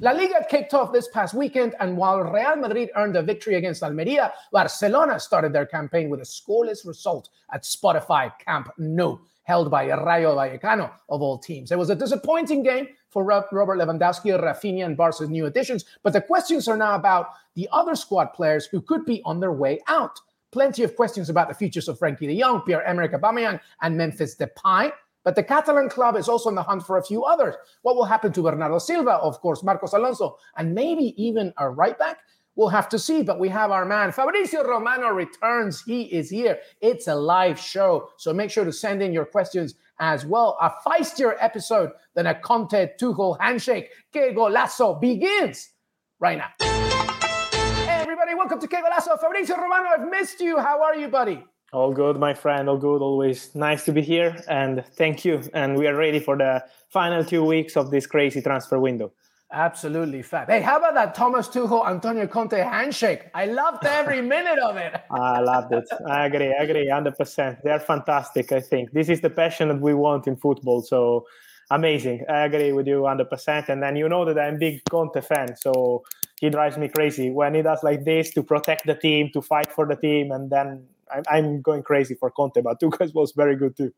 La Liga kicked off this past weekend, and while Real Madrid earned a victory against Almeria, Barcelona started their campaign with a scoreless result at Spotify Camp Nou, held by Rayo Vallecano of all teams. It was a disappointing game for Robert Lewandowski, Raphinha, and Barca's new additions, but the questions are now about the other squad players who could be on their way out. Plenty of questions about the futures of Frenkie de Jong, Pierre-Emerick Aubameyang, and Memphis Depay. But the Catalan club is also on the hunt for a few others. What will happen to Bernardo Silva, of course, Marcos Alonso, and maybe even a right back? We'll have to see, but we have our man Fabrizio Romano returns. He is here. It's a live show, so make sure to send in your questions as well. A feistier episode than a Conte Tuchel handshake. Que golazo begins right now. Hey everybody, welcome to Que Golazo. Fabrizio Romano, I've missed you. How are you, buddy? All good, my friend. All good. Always nice to be here. And thank you. And we are ready for the final two weeks of this crazy transfer window. Absolutely fab. Hey, how about that Thomas Tuchel, Antonio Conte handshake? I loved every minute of it. I loved it. I agree. I agree. 100%. They're fantastic, I think. This is the passion that we want in football. So amazing. I agree with you 100%. And then you know that I'm a big Conte fan. So he drives me crazy when he does like this to protect the team, to fight for the team. And then I'm going crazy for Conte, but Tuchel was very good too.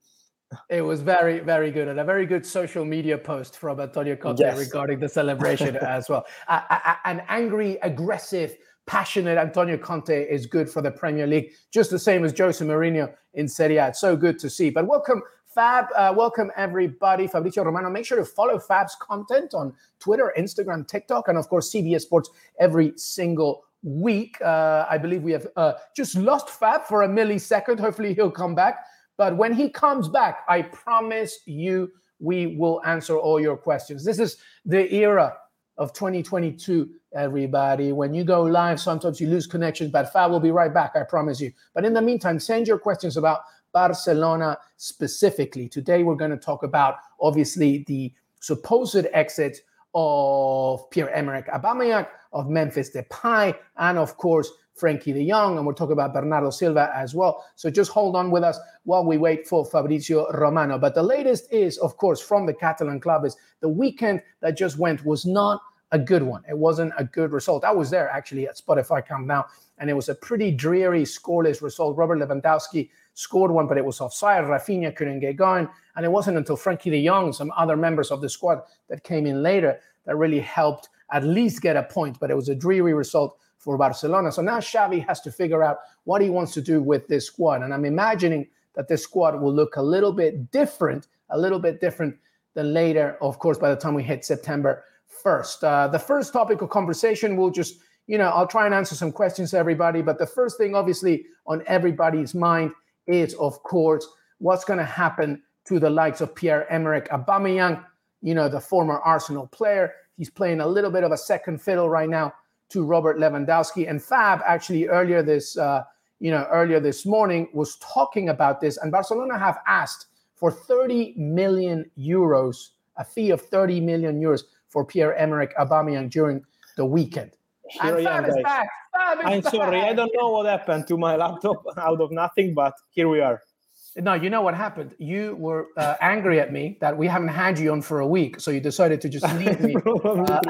It was very, very good, and a very good social media post from Antonio Conte yes. regarding the celebration as well. an angry, aggressive, passionate Antonio Conte is good for the Premier League, just the same as Jose Mourinho in Serie A. It's so good to see. But welcome, Fab. Uh, welcome everybody. Fabrizio Romano. Make sure to follow Fab's content on Twitter, Instagram, TikTok, and of course CBS Sports every single week. Uh, I believe we have uh, just lost Fab for a millisecond. Hopefully, he'll come back. But when he comes back, I promise you, we will answer all your questions. This is the era of 2022, everybody. When you go live, sometimes you lose connections, but Fab will be right back, I promise you. But in the meantime, send your questions about Barcelona specifically. Today, we're going to talk about obviously the supposed exit of Pierre-Emerick Aubameyang, of Memphis Depay, and of course, Frenkie de Jong, and we'll talk about Bernardo Silva as well. So just hold on with us while we wait for Fabrizio Romano. But the latest is, of course, from the Catalan club is the weekend that just went was not a good one. It wasn't a good result. I was there actually at Spotify Camp Nou, and it was a pretty dreary, scoreless result. Robert Lewandowski scored one, but it was offside. Raphinha couldn't get going. And it wasn't until Frenkie de Jong, some other members of the squad that came in later, that really helped at least get a point. But it was a dreary result for Barcelona. So now Xavi has to figure out what he wants to do with this squad. And I'm imagining that this squad will look a little bit different, a little bit different than later, of course, by the time we hit September 1st. Uh, the first topic of conversation will just, you know, I'll try and answer some questions everybody. But the first thing, obviously, on everybody's mind is, of course, what's going to happen to the likes of Pierre-Emerick Aubameyang, you know, the former Arsenal player. He's playing a little bit of a second fiddle right now to Robert Lewandowski. And Fab actually earlier this, uh, you know, earlier this morning was talking about this, and Barcelona have asked for 30 million euros, a fee of 30 million euros for Pierre-Emerick Aubameyang during the weekend. Here and Fab is back. Fab I'm back. sorry, I don't know what happened to my laptop out of nothing, but here we are. No, you know what happened? You were uh, angry at me that we haven't had you on for a week, so you decided to just leave me. uh,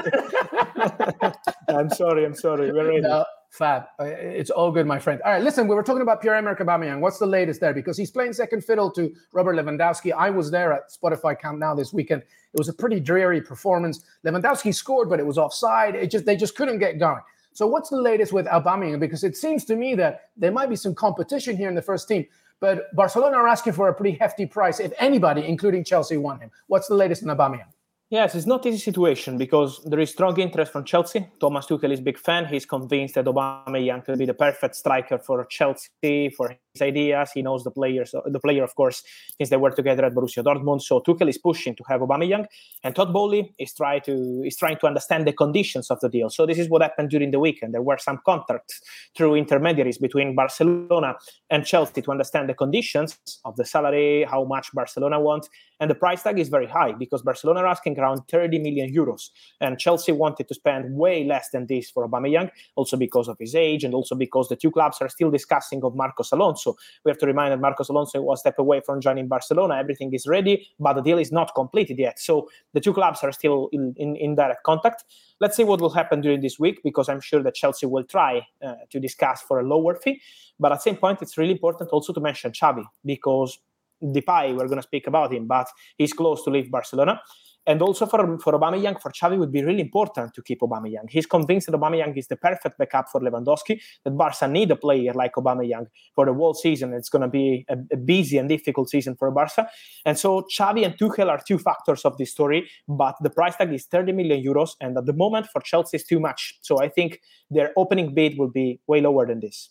I'm sorry. I'm sorry. We're ready. No, fab. Uh, it's all good, my friend. All right, listen. We were talking about Pierre-Emerick Aubameyang. What's the latest there? Because he's playing second fiddle to Robert Lewandowski. I was there at Spotify Camp Nou this weekend. It was a pretty dreary performance. Lewandowski scored, but it was offside. It just they just couldn't get going. So what's the latest with Aubameyang? Because it seems to me that there might be some competition here in the first team. But Barcelona are asking for a pretty hefty price if anybody, including Chelsea, want him. What's the latest in Aubameyang? Yes, it's not easy situation because there is strong interest from Chelsea. Thomas Tuchel is a big fan. He's convinced that Aubameyang could be the perfect striker for Chelsea, for his ideas. He knows the players, the player, of course, since they were together at Borussia Dortmund. So Tuchel is pushing to have Aubameyang, and Todd Boehly is trying to is trying to understand the conditions of the deal. So this is what happened during the weekend. There were some contacts through intermediaries between Barcelona and Chelsea to understand the conditions of the salary, how much Barcelona wants, and the price tag is very high because Barcelona are asking around 30 million euros. And Chelsea wanted to spend way less than this for Aubameyang, also because of his age and also because the two clubs are still discussing of Marcos Alonso. We have to remind that Marcos Alonso was step away from joining Barcelona. Everything is ready, but the deal is not completed yet. So the two clubs are still in, in, in direct contact. Let's see what will happen during this week because I'm sure that Chelsea will try uh, to discuss for a lower fee. But at the same point, it's really important also to mention Xavi because Depay, we're going to speak about him, but he's close to leave Barcelona. And also for, for Aubameyang, for Xavi, would be really important to keep Aubameyang. He's convinced that Aubameyang is the perfect backup for Lewandowski, that Barca need a player like Aubameyang for the whole season. It's going to be a, a busy and difficult season for Barca. And so Xavi and Tuchel are two factors of this story, but the price tag is 30 million euros. And at the moment for Chelsea is too much. So I think their opening bid will be way lower than this.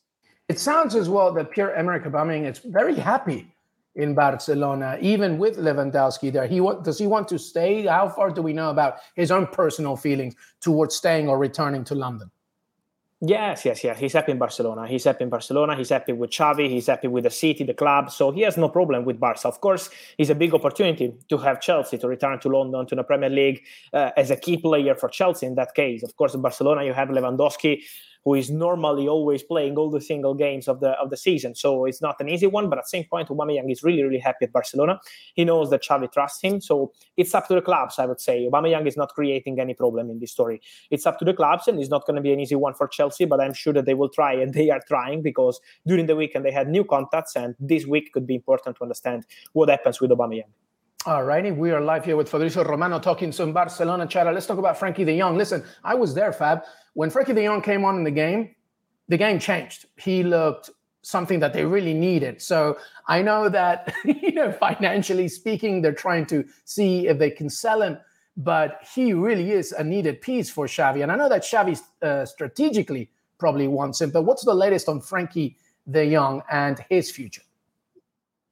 It sounds as well that Pierre-Emerick Aubameyang is very happy in Barcelona, even with Lewandowski there. He does he want to stay? How far do we know about his own personal feelings towards staying or returning to London? Yes, yes, yes. He's happy in Barcelona. He's happy in Barcelona. He's happy with Xavi. He's happy with the city, the club. So he has no problem with Barca. Of course, it's a big opportunity to have Chelsea to return to London to the Premier League uh, as a key player for Chelsea. In that case, of course, in Barcelona you have Lewandowski who is normally always playing all the single games of the of the season. So it's not an easy one, but at the same point, Aubameyang is really, really happy at Barcelona. He knows that Xavi trusts him. So it's up to the clubs, I would say. Aubameyang is not creating any problem in this story. It's up to the clubs, and it's not going to be an easy one for Chelsea, but I'm sure that they will try, and they are trying because during the weekend they had new contacts, and this week could be important to understand what happens with Aubameyang. All righty, we are live here with Fabrizio Romano talking some Barcelona chatter. Let's talk about Frenkie de Jong. Listen, I was there, Fab. When Frenkie de Jong came on in the game, the game changed. He looked something that they really needed. So I know that, you know, financially speaking, they're trying to see if they can sell him, but he really is a needed piece for Xavi. And I know that Xavi uh, strategically probably wants him, but what's the latest on Frenkie de Jong and his future?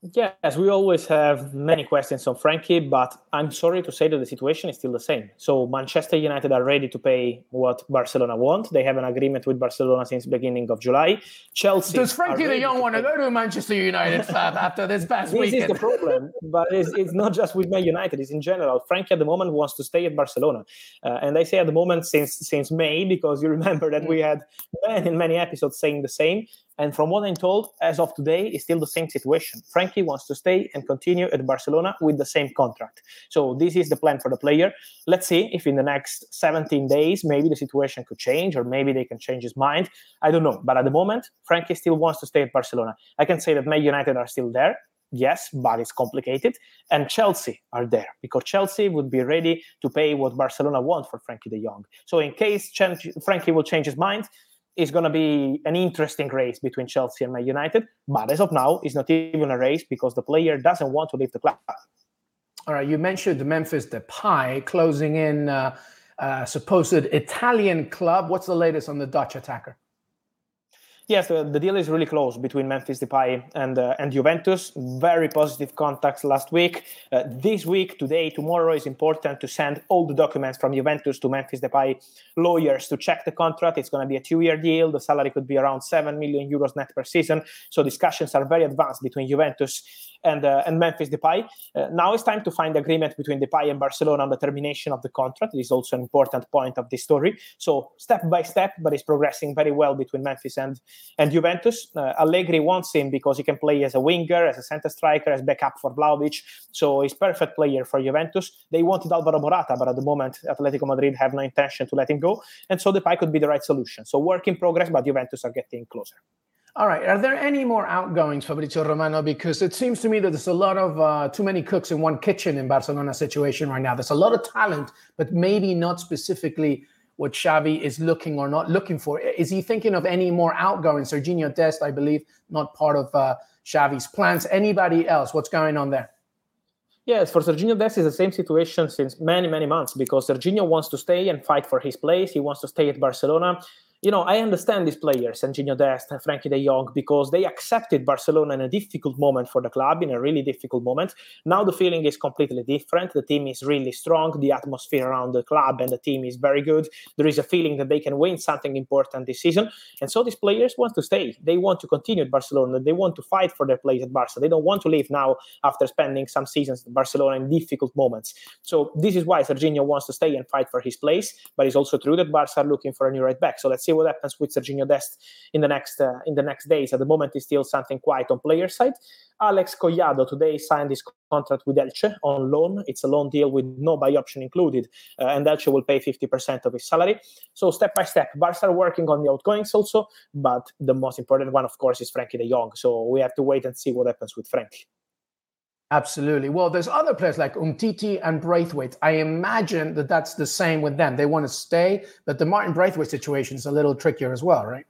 Yes, we always have many questions on Frenkie, but I'm sorry to say that the situation is still the same. So Manchester United are ready to pay what Barcelona want. They have an agreement with Barcelona since beginning of July. Chelsea does Frenkie de Jong want to go to Manchester United Fab, after this past this weekend? This is the problem, but it's, it's, not just with Man United. It's in general. Frenkie at the moment wants to stay at Barcelona, uh, and I say at the moment since since May because you remember that we had many many episodes saying the same. And from what I'm told, as of today, it's still the same situation. Frenkie wants to stay and continue at Barcelona with the same contract. So this is the plan for the player. Let's see if in the next 17 days, maybe the situation could change or maybe they can change his mind. I don't know. But at the moment, Frenkie still wants to stay at Barcelona. I can say that Man United are still there. Yes, but it's complicated. And Chelsea are there because Chelsea would be ready to pay what Barcelona want for Frenkie de Jong. So in case Frenkie will change his mind, is going to be an interesting race between Chelsea and Man United. But as of now, it's not even a race because the player doesn't want to leave the club. All right, you mentioned Memphis Depay closing in uh, uh, supposed Italian club. What's the latest on the Dutch attacker? Yes, the, the, deal is really close between Memphis Depay and uh, and Juventus. Very positive contacts last week. Uh, this week, today, tomorrow is important to send all the documents from Juventus to Memphis Depay lawyers to check the contract. It's going to be a two-year deal. The salary could be around seven million euros net per season. So discussions are very advanced between Juventus and uh, and Memphis Depay. Uh, now it's time to find agreement between Depay and Barcelona on the termination of the contract. It is also an important point of this story. So step by step, but it's progressing very well between Memphis and and Juventus. Uh, Allegri wants him because he can play as a winger, as a center striker, as backup for Vlahovic. So he's perfect player for Juventus. They wanted Alvaro Morata, but at the moment Atletico Madrid have no intention to let him go, and so Depay could be the right solution. So work in progress, but Juventus are getting closer. All right. Are there any more outgoings, Fabrizio Romano? Because it seems to me that there's a lot of uh, too many cooks in one kitchen in Barcelona situation right now. There's a lot of talent, but maybe not specifically what Xavi is looking or not looking for. Is he thinking of any more outgoings? Sergiño Dest, I believe, not part of uh, Xavi's plans. Anybody else? What's going on there? Yes, for Serginho Dest is the same situation since many, many months because Serginho wants to stay and fight for his place. He wants to stay at Barcelona you know, I understand these players, Serginho Dest and Frenkie de Jong, because they accepted Barcelona in a difficult moment for the club, in a really difficult moment. Now the feeling is completely different. The team is really strong. The atmosphere around the club and the team is very good. There is a feeling that they can win something important this season. And so these players want to stay. They want to continue at Barcelona. They want to fight for their place at Barca. They don't want to leave now after spending some seasons at Barcelona in difficult moments. So this is why Serginho wants to stay and fight for his place. But it's also true that Barca are looking for a new right back. So let's see what happens with Sergio Dest in the next uh, in the next days. At the moment, it's still something quiet on player side. Alex Collado today signed his contract with Elche on loan. It's a loan deal with no buy option included, uh, and Elche will pay 50% of his salary. So step by step, Barca are working on the outgoings also, but the most important one, of course, is Frenkie de Jong. So we have to wait and see what happens with Frenkie. Absolutely. Well, there's other players like Umtiti and Braithwaite. I imagine that that's the same with them. They want to stay, but the Martin Braithwaite situation is a little trickier as well, right?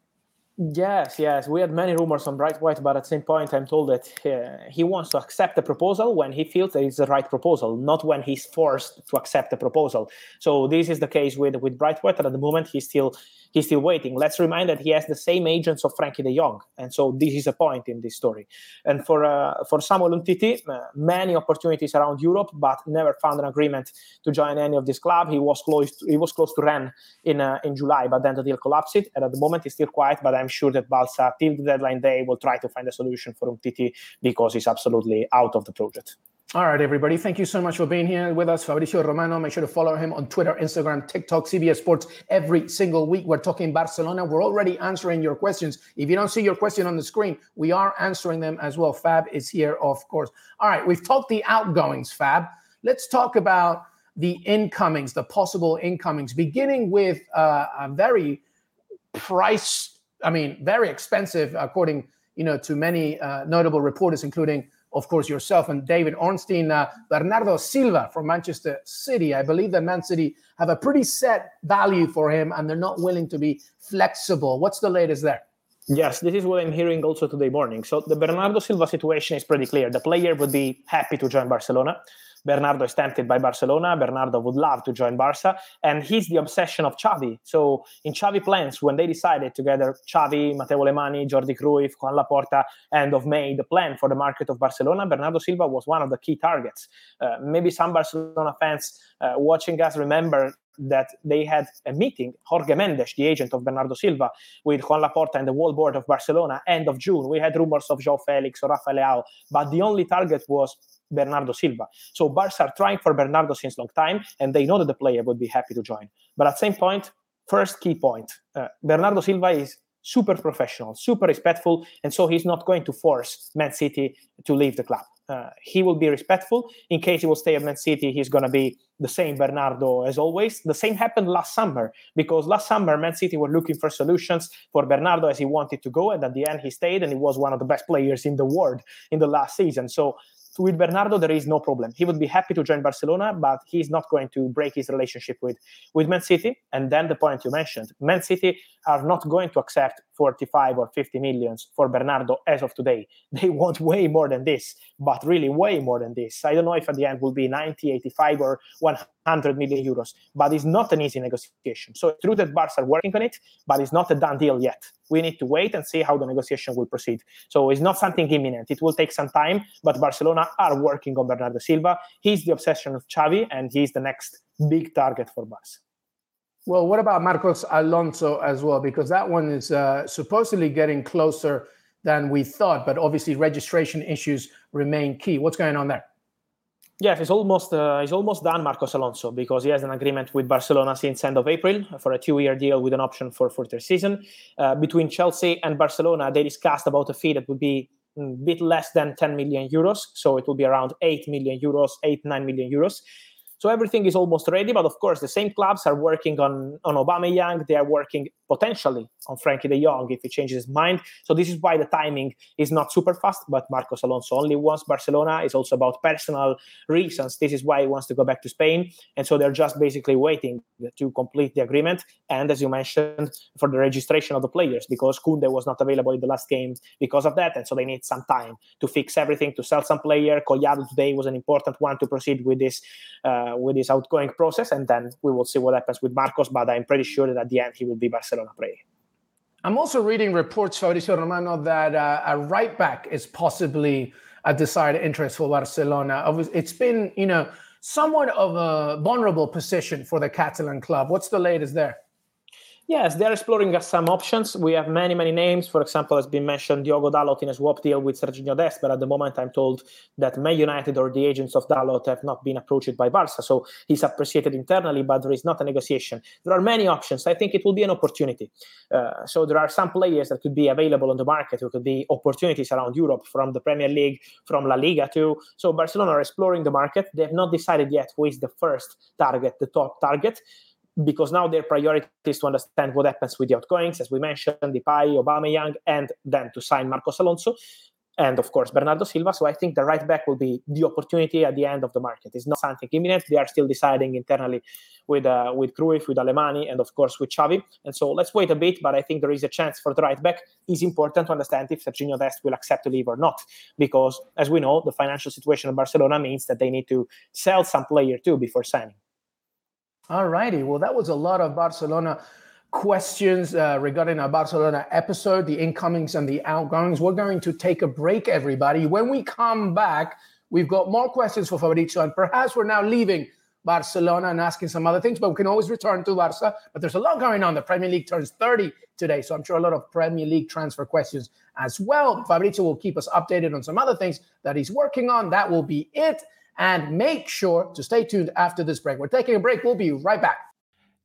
Yes, yes. We had many rumors on Braithwaite, but at the same point, I'm told that uh, he wants to accept the proposal when he feels that it's the right proposal, not when he's forced to accept the proposal. So this is the case with with Braithwaite. At the moment, he's still he's still waiting. Let's remind that he has the same agents of Frenkie de Jong, and so this is a point in this story. And for uh, for Samuel Umtiti, uh, many opportunities around Europe, but never found an agreement to join any of this club. He was close. To, he was close to Rennes in uh, in July, but then the deal collapsed. And at the moment, he's still quiet. But I'm sure that Barca, till the deadline day, will try to find a solution for Umtiti because he's absolutely out of the project. All right, everybody. Thank you so much for being here with us. Fabrizio Romano. Make sure to follow him on Twitter, Instagram, TikTok, CBS Sports every single week. We're talking Barcelona. We're already answering your questions. If you don't see your question on the screen, we are answering them as well. Fab is here, of course. All right, we've talked the outgoings, Fab. Let's talk about the incomings, the possible incomings, beginning with uh, a very price, I mean, very expensive, according you know to many uh, notable reporters, including of course, yourself and David Ornstein, uh, Bernardo Silva from Manchester City. I believe that Man City have a pretty set value for him and they're not willing to be flexible. What's the latest there? Yes, this is what I'm hearing also today morning. So the Bernardo Silva situation is pretty clear. The player would be happy to join Barcelona. Bernardo is tempted by Barcelona. Bernardo would love to join Barca, and he's the obsession of Xavi. So in Xavi plans, when they decided together, Xavi, Mateu Alemany, Jordi Cruyff, Joan Laporta, end of May, the plan for the market of Barcelona, Bernardo Silva was one of the key targets. Uh, maybe some Barcelona fans uh, watching us remember that they had a meeting, Jorge Mendes, the agent of Bernardo Silva, with Joan Laporta and the whole board of Barcelona, end of June. We had rumors of João Felix or Rafael Leao, but the only target was Bernardo Silva. So Barca are trying for Bernardo since long time, and they know that the player would be happy to join. But at same point, first key point, uh, Bernardo Silva is super professional, super respectful, and so he's not going to force Man City to leave the club. Uh, he will be respectful. In case he will stay at Man City, he's going to be the same Bernardo as always. The same happened last summer because last summer Man City were looking for solutions for Bernardo as he wanted to go, and at the end he stayed, and he was one of the best players in the world in the last season. So with Bernardo, there is no problem. He would be happy to join Barcelona, but he's not going to break his relationship with, with Man City. And then the point you mentioned, Man City are not going to accept 45 or 50 millions for Bernardo as of today. They want way more than this, but really way more than this. I don't know if at the end will be 90, 85, or 100 million euros, but it's not an easy negotiation. So it's true that Barca are working on it, but it's not a done deal yet. We need to wait and see how the negotiation will proceed. So it's not something imminent. It will take some time, but Barcelona are working on Bernardo Silva. He's the obsession of Xavi, and he's the next big target for Barca. Well, what about Marcos Alonso as well? Because that one is uh, supposedly getting closer than we thought, but obviously registration issues remain key. What's going on there? Yes, it's almost uh, it's almost done, Marcos Alonso, because he has an agreement with Barcelona since end of April for a two-year deal with an option for further season. Uh, between Chelsea and Barcelona, they discussed about a fee that would be a mm, bit less than 10 million euros, so it will be around 8 million euros, 8 9 million euros. So everything is almost ready, but of course the same clubs are working on on Aubameyang. They are working potentially on Frenkie de Jong if he changes his mind. So this is why the timing is not super fast. But Marcos Alonso only wants Barcelona. It's also about personal reasons. This is why he wants to go back to Spain, and so they're just basically waiting to complete the agreement. And as you mentioned, for the registration of the players because Koundé was not available in the last game because of that, and so they need some time to fix everything, to sell some player. Collado today was an important one to proceed with this uh, with this outgoing process, and then we will see what happens with Marcos. But I'm pretty sure that at the end he will be Barcelona player. I'm also reading reports, Fabrizio Romano, that uh, a right back is possibly a desired interest for Barcelona. It's been, you know, somewhat of a vulnerable position for the Catalan club. What's the latest there? Yes, they're exploring some options. We have many, many names. For example, has been mentioned Diogo Dalot in a swap deal with Serginho Dest, but at the moment I'm told that Man United or the agents of Dalot have not been approached by Barca. So he's appreciated internally, but there is not a negotiation. There are many options. I think it will be an opportunity. Uh, so there are some players that could be available on the market who could be opportunities around Europe from the Premier League, from La Liga too. So Barcelona are exploring the market. They have not decided yet who is the first target, the top target because now their priority is to understand what happens with the outgoings, as we mentioned, Depay, Young, and then to sign Marcos Alonso, and of course Bernardo Silva. So I think the right back will be the opportunity at the end of the market. It's not something imminent. They are still deciding internally with uh, with Cruyff, with Alemany, and of course with Xavi. And so let's wait a bit. But I think there is a chance for the right back. It's important to understand if Serginho Dest will accept to leave or not, because as we know, the financial situation of Barcelona means that they need to sell some player too before signing. All righty. Well, that was a lot of Barcelona questions uh, regarding our Barcelona episode, the incomings and the outgoings. We're going to take a break, everybody. When we come back, we've got more questions for Fabrizio, and perhaps we're now leaving Barcelona and asking some other things, but we can always return to Barca. But there's a lot going on. The Premier League turns 30 today, so I'm sure a lot of Premier League transfer questions as well. Fabrizio will keep us updated on some other things that he's working on. That will be it. And make sure to stay tuned after this break. We're taking a break. We'll be right back.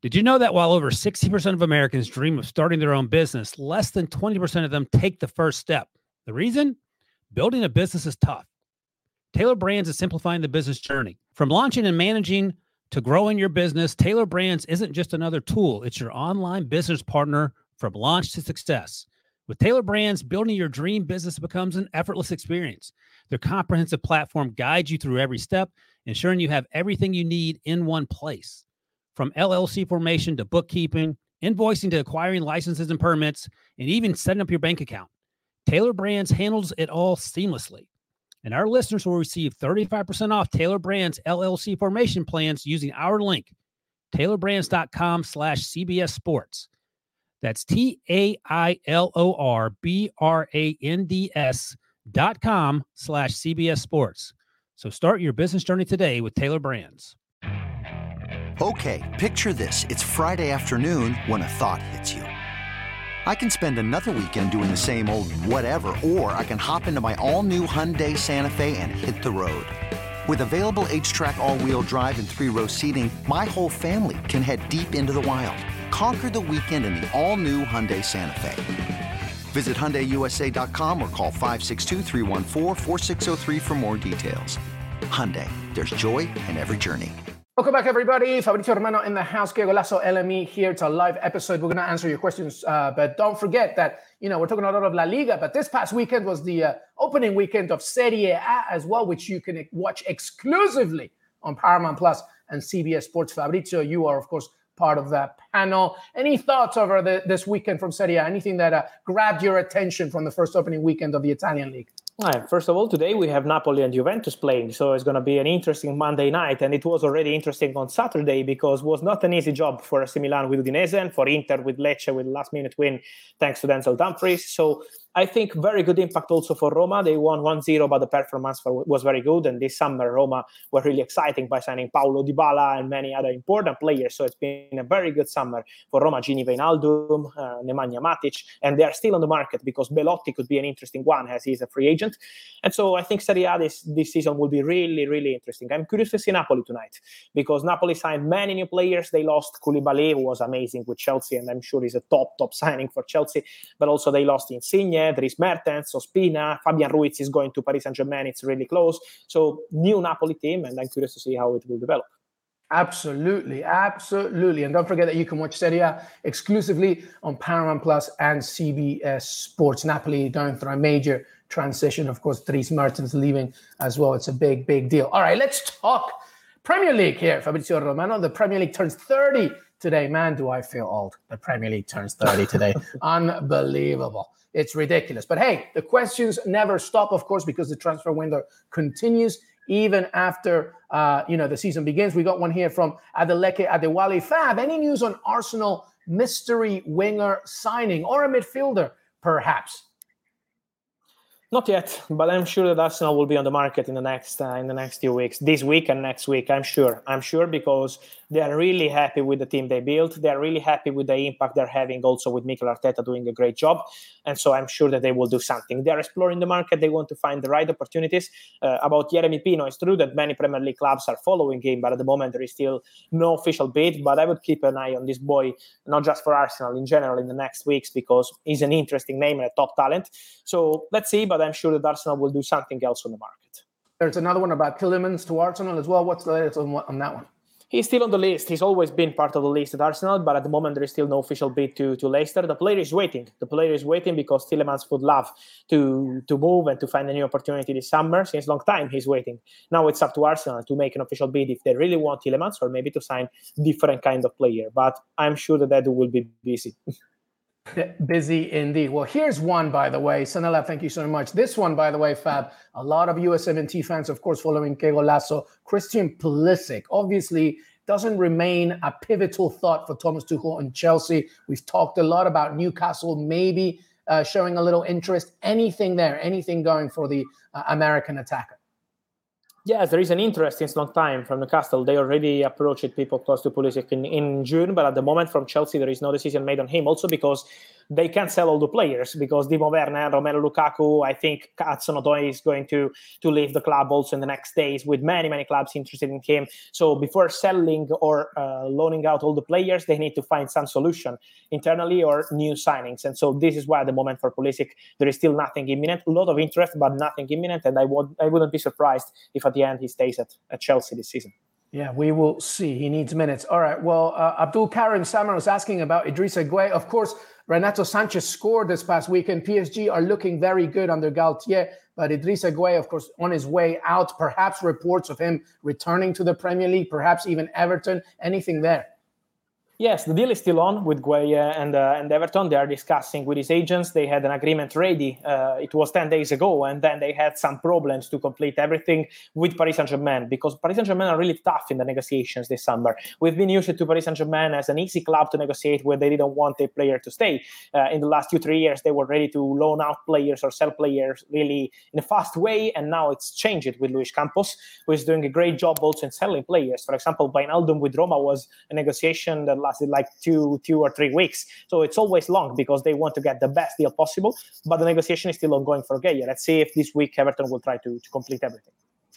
Did you know that while over 60% of Americans dream of starting their own business, less than 20% of them take the first step? The reason? Building a business is tough. Tailor Brands is simplifying the business journey. From launching and managing to growing your business, Tailor Brands isn't just another tool, it's your online business partner from launch to success. With Tailor Brands, building your dream business becomes an effortless experience. Their comprehensive platform guides you through every step, ensuring you have everything you need in one place. From LLC formation to bookkeeping, invoicing to acquiring licenses and permits, and even setting up your bank account. Tailor Brands handles it all seamlessly. And our listeners will receive 35% off Tailor Brands LLC formation plans using our link, tailorbrands.com slash CBS Sports. That's T A I L O R B R A N D S dot com slash CBS Sports. So start your business journey today with Tailor Brands. Okay, picture this. It's Friday afternoon when a thought hits you. I can spend another weekend doing the same old whatever, or I can hop into my all new Hyundai Santa Fe and hit the road. With available H-track all wheel drive, and three row seating, my whole family can head deep into the wild Conquer the weekend in the all-new Hyundai Santa Fe. Visit HyundaiUSA.com or call 562 for more details. Hyundai, there's joy in every journey. Welcome back, everybody. Fabrizio Romano in the house. Diego Lasso, LME here. It's a live episode. We're going to answer your questions. Uh, but don't forget that, you know, we're talking a lot of La Liga, but this past weekend was the uh, opening weekend of Serie A as well, which you can watch exclusively on Paramount Plus and CBS Sports. Fabrizio, you are, of course, part of that panel. Any thoughts over the, this weekend from Serie A? Anything that uh, grabbed your attention from the first opening weekend of the Italian league? Right. First of all, today we have Napoli and Juventus playing, so it's going to be an interesting Monday night, and it was already interesting on Saturday because it was not an easy job for AC Milan with Udinese and for Inter with Lecce with last minute win thanks to Denzel Dumfries. So I think very good impact also for Roma. They won 1-0, but the performance for, was very good. And this summer, Roma were really exciting by signing Paulo Dybala and many other important players. So it's been a very good summer for Roma. Gini Wijnaldum, uh, Nemanja Matic, and they are still on the market because Belotti could be an interesting one as he's a free agent. And so I think Serie A this, this season will be really, really interesting. I'm curious to see Napoli tonight because Napoli signed many new players. They lost Koulibaly, who was amazing with Chelsea, and I'm sure he's a top, top signing for Chelsea. But also they lost Insigne Dries Mertens, Ospina, Fabian Ruiz is going to Paris Saint Germain. It's really close. So new Napoli team, and I'm curious to see how it will develop. Absolutely, absolutely. And don't forget that you can watch Serie A exclusively on Paramount Plus and CBS Sports. Napoli going through a major transition. Of course, Dries Mertens leaving as well. It's a big, big deal. All right, let's talk Premier League here. Fabrizio Romano, the Premier League turns 30 today. Man, do I feel old. The Premier League turns 30 today. Unbelievable. It's ridiculous. But hey, the questions never stop, of course, because the transfer window continues even after uh, you know the season begins. We got one here from Adeleke Adewale. Fab, any news on Arsenal mystery winger signing or a midfielder, perhaps? Not yet, but I'm sure that Arsenal will be on the market in the next uh, in the next few weeks, this week and next week. I'm sure. I'm sure because they are really happy with the team they built. They are really happy with the impact they're having, also with Mikel Arteta doing a great job. And so I'm sure that they will do something. They are exploring the market. They want to find the right opportunities. Uh, about Yeremy Pino, it's true that many Premier League clubs are following him, but at the moment there is still no official bid. But I would keep an eye on this boy, not just for Arsenal in general, in the next weeks because he's an interesting name and a top talent. So let's see. But I'm sure that Arsenal will do something else on the market. There's another one about Tielemans to Arsenal as well. What's the latest on, on that one? he's still on the list. He's always been part of the list at Arsenal, but at the moment there is still no official bid to, to Leicester. The player is waiting. The player is waiting because Tielemans would love to to move and to find a new opportunity this summer. Since long time he's waiting. Now it's up to Arsenal to make an official bid if they really want Tielemans or maybe to sign different kind of player. But I'm sure that that will be busy. Busy indeed. Well, here's one, by the way. Sanela, thank you so much. This one, by the way, Fab, a lot of USMNT fans, of course, following Que Golazo. Christian Pulisic, obviously, doesn't remain a pivotal thought for Thomas Tuchel and Chelsea. We've talked a lot about Newcastle maybe uh, showing a little interest. Anything there, anything going for the uh, American attacker? Yes, there is an interest since long time from Newcastle. They already approached people close to Pulisic in, in June, but at the moment from Chelsea, there is no decision made on him. Also because they can't sell all the players because Timo Werner, Romelu Lukaku, I think Hudson Odoi is going to to leave the club also in the next days with many many clubs interested in him. So before selling or uh, loaning out all the players, they need to find some solution internally or new signings. And so this is why at the moment for Pulisic there is still nothing imminent. A lot of interest, but nothing imminent. And I would I wouldn't be surprised if at the end he stays at, at Chelsea this season. Yeah, we will see. He needs minutes. All right. Well, uh, Abdul Karim Samar was asking about Idrissa Gueye. Of course, Renato Sanches scored this past weekend. PSG are looking very good under Galtier, but Idrissa Gueye, of course, on his way out. Perhaps reports of him returning to the Premier League, perhaps even Everton. Anything there? Yes, the deal is still on with Gueye and uh, and Everton. They are discussing with his agents. They had an agreement ready. Uh, it was ten days ago, and then they had some problems to complete everything with Paris Saint Germain because Paris Saint Germain are really tough in the negotiations this summer. We've been used to Paris Saint Germain as an easy club to negotiate where they didn't want a player to stay. Uh, in the last two three years, they were ready to loan out players or sell players really in a fast way, and now it's changed with Luis Campos, who is doing a great job also in selling players. For example, Wijnaldum with Roma was a negotiation that lasted like two two or three weeks. So it's always long because they want to get the best deal possible. But the negotiation is still ongoing for Gueye. Let's see if this week Everton will try to, to complete everything.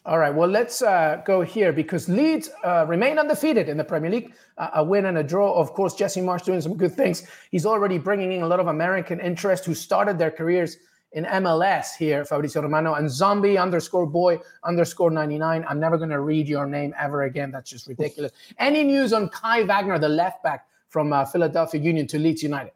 All right. Well, let's uh, go here because Leeds uh, remain undefeated in the Premier League. Uh, a win and a draw. Of course, Jesse Marsch doing some good things. He's already bringing in a lot of American interest who started their careers in MLS here, Fabrizio Romano, and zombie underscore boy underscore 99. I'm never going to read your name ever again. That's just ridiculous. Any news on Kai Wagner, the left back from uh, Philadelphia Union to Leeds United?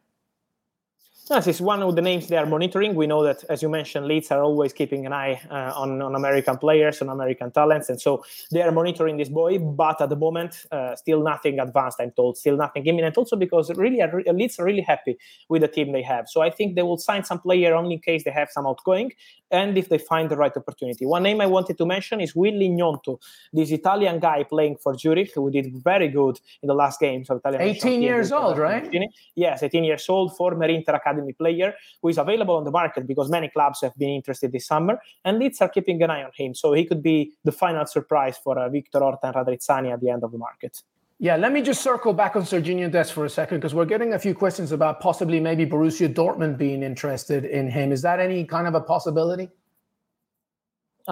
Yes, it's one of the names they are monitoring. We know that, as you mentioned, Leeds are always keeping an eye uh, on, on American players, on American talents. And so they are monitoring this boy. But at the moment, uh, still nothing advanced, I'm told. Still nothing imminent. Also because really Leeds are really happy with the team they have. So I think they will sign some player only in case they have some outgoing and if they find the right opportunity. One name I wanted to mention is Willy Gnonto, this Italian guy playing for Zurich who did very good in the last games of Italian 18 years old, right? Yes, 18 years old, former Inter Academy academy player who is available on the market because many clubs have been interested this summer, and Leeds are keeping an eye on him. So he could be the final surprise for uh, Victor Orta and Radrizzani at the end of the market. Yeah, let me just circle back on Sergiño Dest for a second because we're getting a few questions about possibly maybe Borussia Dortmund being interested in him. Is that any kind of a possibility?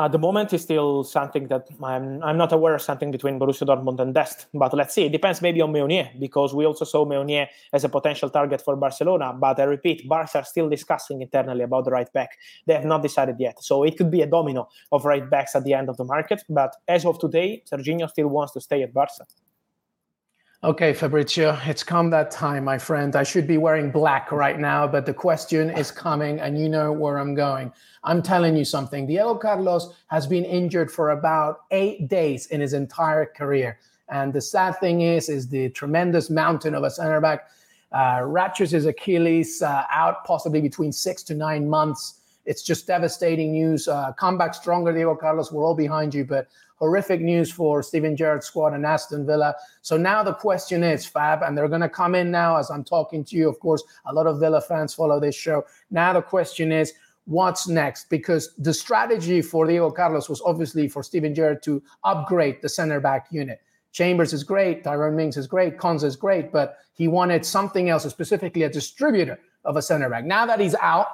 At the moment is still something that I'm, I'm not aware of something between Borussia Dortmund and Dest. But let's see. It depends maybe on Meunier because we also saw Meunier as a potential target for Barcelona. But I repeat, Barca are still discussing internally about the right back. They have not decided yet. So it could be a domino of right backs at the end of the market. But as of today, Sergiño still wants to stay at Barca. Okay, Fabrizio, it's come that time, my friend. I should be wearing black right now, but the question is coming, and you know where I'm going. I'm telling you something. Diego Carlos has been injured for about eight days in his entire career. And the sad thing is, is the tremendous mountain of a center back uh, his Achilles uh, out possibly between six to nine months. It's just devastating news. Uh, come back stronger, Diego Carlos. We're all behind you, but horrific news for Steven Gerrard's squad and Aston Villa. So now the question is, Fab, and they're going to come in now as I'm talking to you. Of course, a lot of Villa fans follow this show. Now the question is, what's next? Because the strategy for Diego Carlos was obviously for Steven Gerrard to upgrade the center back unit. Chambers is great, Tyrone Mings is great, Konsa is great, but he wanted something else, specifically a distributor of a center back. Now that he's out,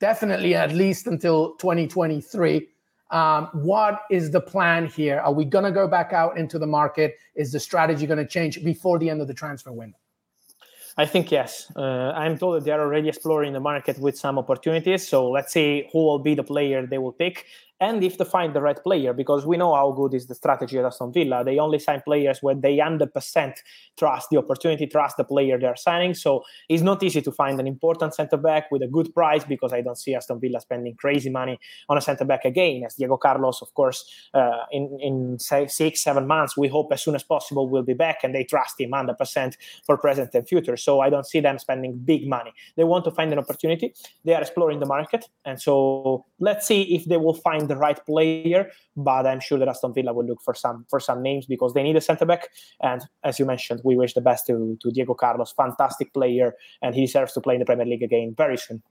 definitely at least until 2023. Um, what is the plan here? Are we going to go back out into the market? Is the strategy going to change before the end of the transfer window? I think yes. Uh, I'm told that they are already exploring the market with some opportunities. So let's see who will be the player they will pick and if they find the right player, because we know how good is the strategy at Aston Villa. They only sign players where they 100% trust the opportunity, trust the player they're signing. So it's not easy to find an important centre back with a good price because I don't see Aston Villa spending crazy money on a centre back again. As Diego Carlos, of course, uh, in, in say, six, seven months, we hope as soon as possible will be back and they trust him 100% for present and future. So I don't see them spending big money. They want to find an opportunity. They are exploring the market. And so let's see if they will find the right player. But I'm sure that Aston Villa will look for some for some names because they need a centre back. And as you mentioned, we wish the best to, to Diego Carlos, fantastic player, and he deserves to play in the Premier League again very soon.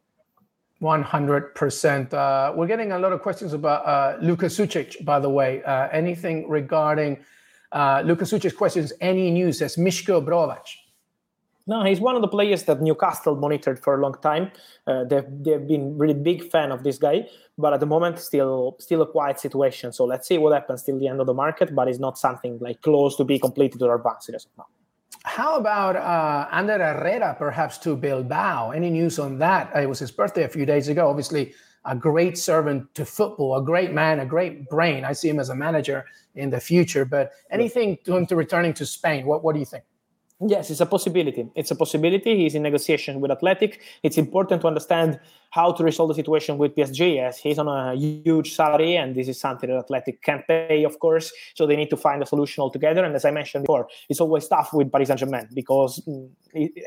100%. Uh, we're getting a lot of questions about uh, Luka Sucic, by the way. Uh, anything regarding uh, Luka Sucic's questions? Any news? As Mishko Brozovic. No, he's one of the players that Newcastle monitored for a long time. Uh, they've they've been really big fan of this guy, but at the moment, still still a quiet situation. So let's see what happens till the end of the market. But it's not something like close to be completed or advanced as of now. How about uh, Ander Herrera, perhaps to Bilbao? Any news on that? It was his birthday a few days ago. Obviously, a great servant to football, a great man, a great brain. I see him as a manager in the future. But anything to him to returning to Spain? What What do you think? Yes, it's a possibility. It's a possibility. He's in negotiation with Athletic. It's important to understand how to resolve the situation with PSG as he's on a huge salary and this is something that Athletic can't pay, of course. So they need to find a solution altogether. And as I mentioned before, it's always tough with Paris Saint Germain because mm,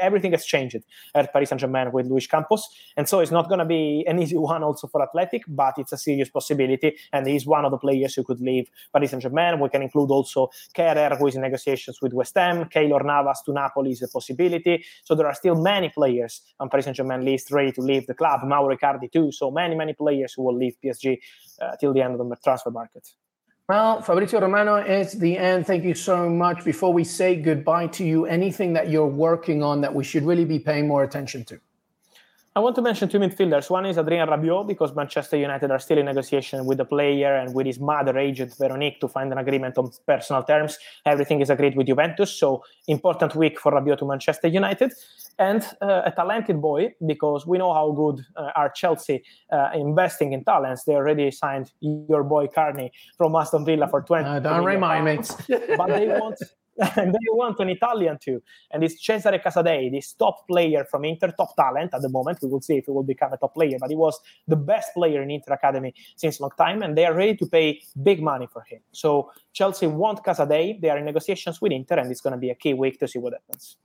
everything has changed at Paris Saint Germain with Luis Campos. And so it's not going to be an easy one also for Athletic, but it's a serious possibility. And he's one of the players who could leave Paris Saint Germain. We can include also Kehrer, who is in negotiations with West Ham. Keylor Navas to Napoli is a possibility. So there are still many players on Paris Saint Germain list ready to leave the club. Mauro Icardi too. So many, many players who will leave PSG uh, till the end of the transfer market. Well, Fabrizio Romano, it's the end. Thank you so much. Before we say goodbye to you, anything that you're working on that we should really be paying more attention to? I want to mention two midfielders. One is Adrien Rabiot because Manchester United are still in negotiation with the player and with his mother agent Veronique to find an agreement on personal terms. Everything is agreed with Juventus, so important week for Rabiot to Manchester United. And uh, a talented boy because we know how good uh, are Chelsea uh, investing in talents. They already signed your boy Carney from Aston Villa for 20. Uh, don't remind me. but they want and then you want an Italian too. And it's Cesare Casadei, this top player from Inter, top talent at the moment. We will see if he will become a top player, but he was the best player in Inter Academy since a long time, and they are ready to pay big money for him. So Chelsea want Casadei. They are in negotiations with Inter, and it's going to be a key week to see what happens.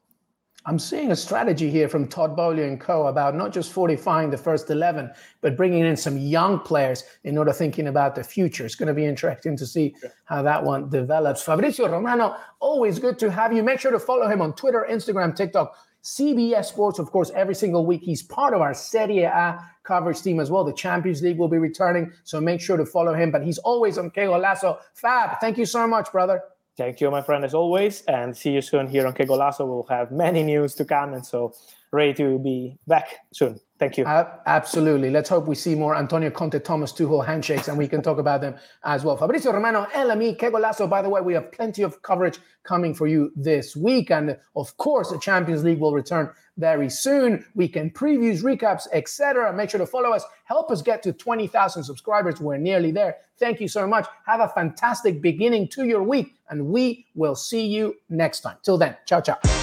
I'm seeing a strategy here from Todd Boehly and co about not just fortifying the first 11, but bringing in some young players in order thinking about the future. It's going to be interesting to see how that one develops. Fabrizio Romano, always good to have you. Make sure to follow him on Twitter, Instagram, TikTok, CBS Sports, of course, every single week. He's part of our Serie A coverage team as well. The Champions League will be returning, so make sure to follow him. But he's always on Que Lasso. Fab, thank you so much, brother. Thank you, my friend, as always, and see you soon here on Que Golazo. We'll have many news to come, and so ready to be back soon. Thank you. Uh, absolutely. Let's hope we see more Antonio Conte, Thomas Tuchel handshakes, and we can talk about them as well. Fabrizio Romano, LME, Que Golazo. By the way, we have plenty of coverage coming for you this week, and of course, the Champions League will return very soon. Weekend previews, recaps, etc. Make sure to follow us. Help us get to 20,000 subscribers. We're nearly there. Thank you so much. Have a fantastic beginning to your week, and we will see you next time. Till then, ciao, ciao.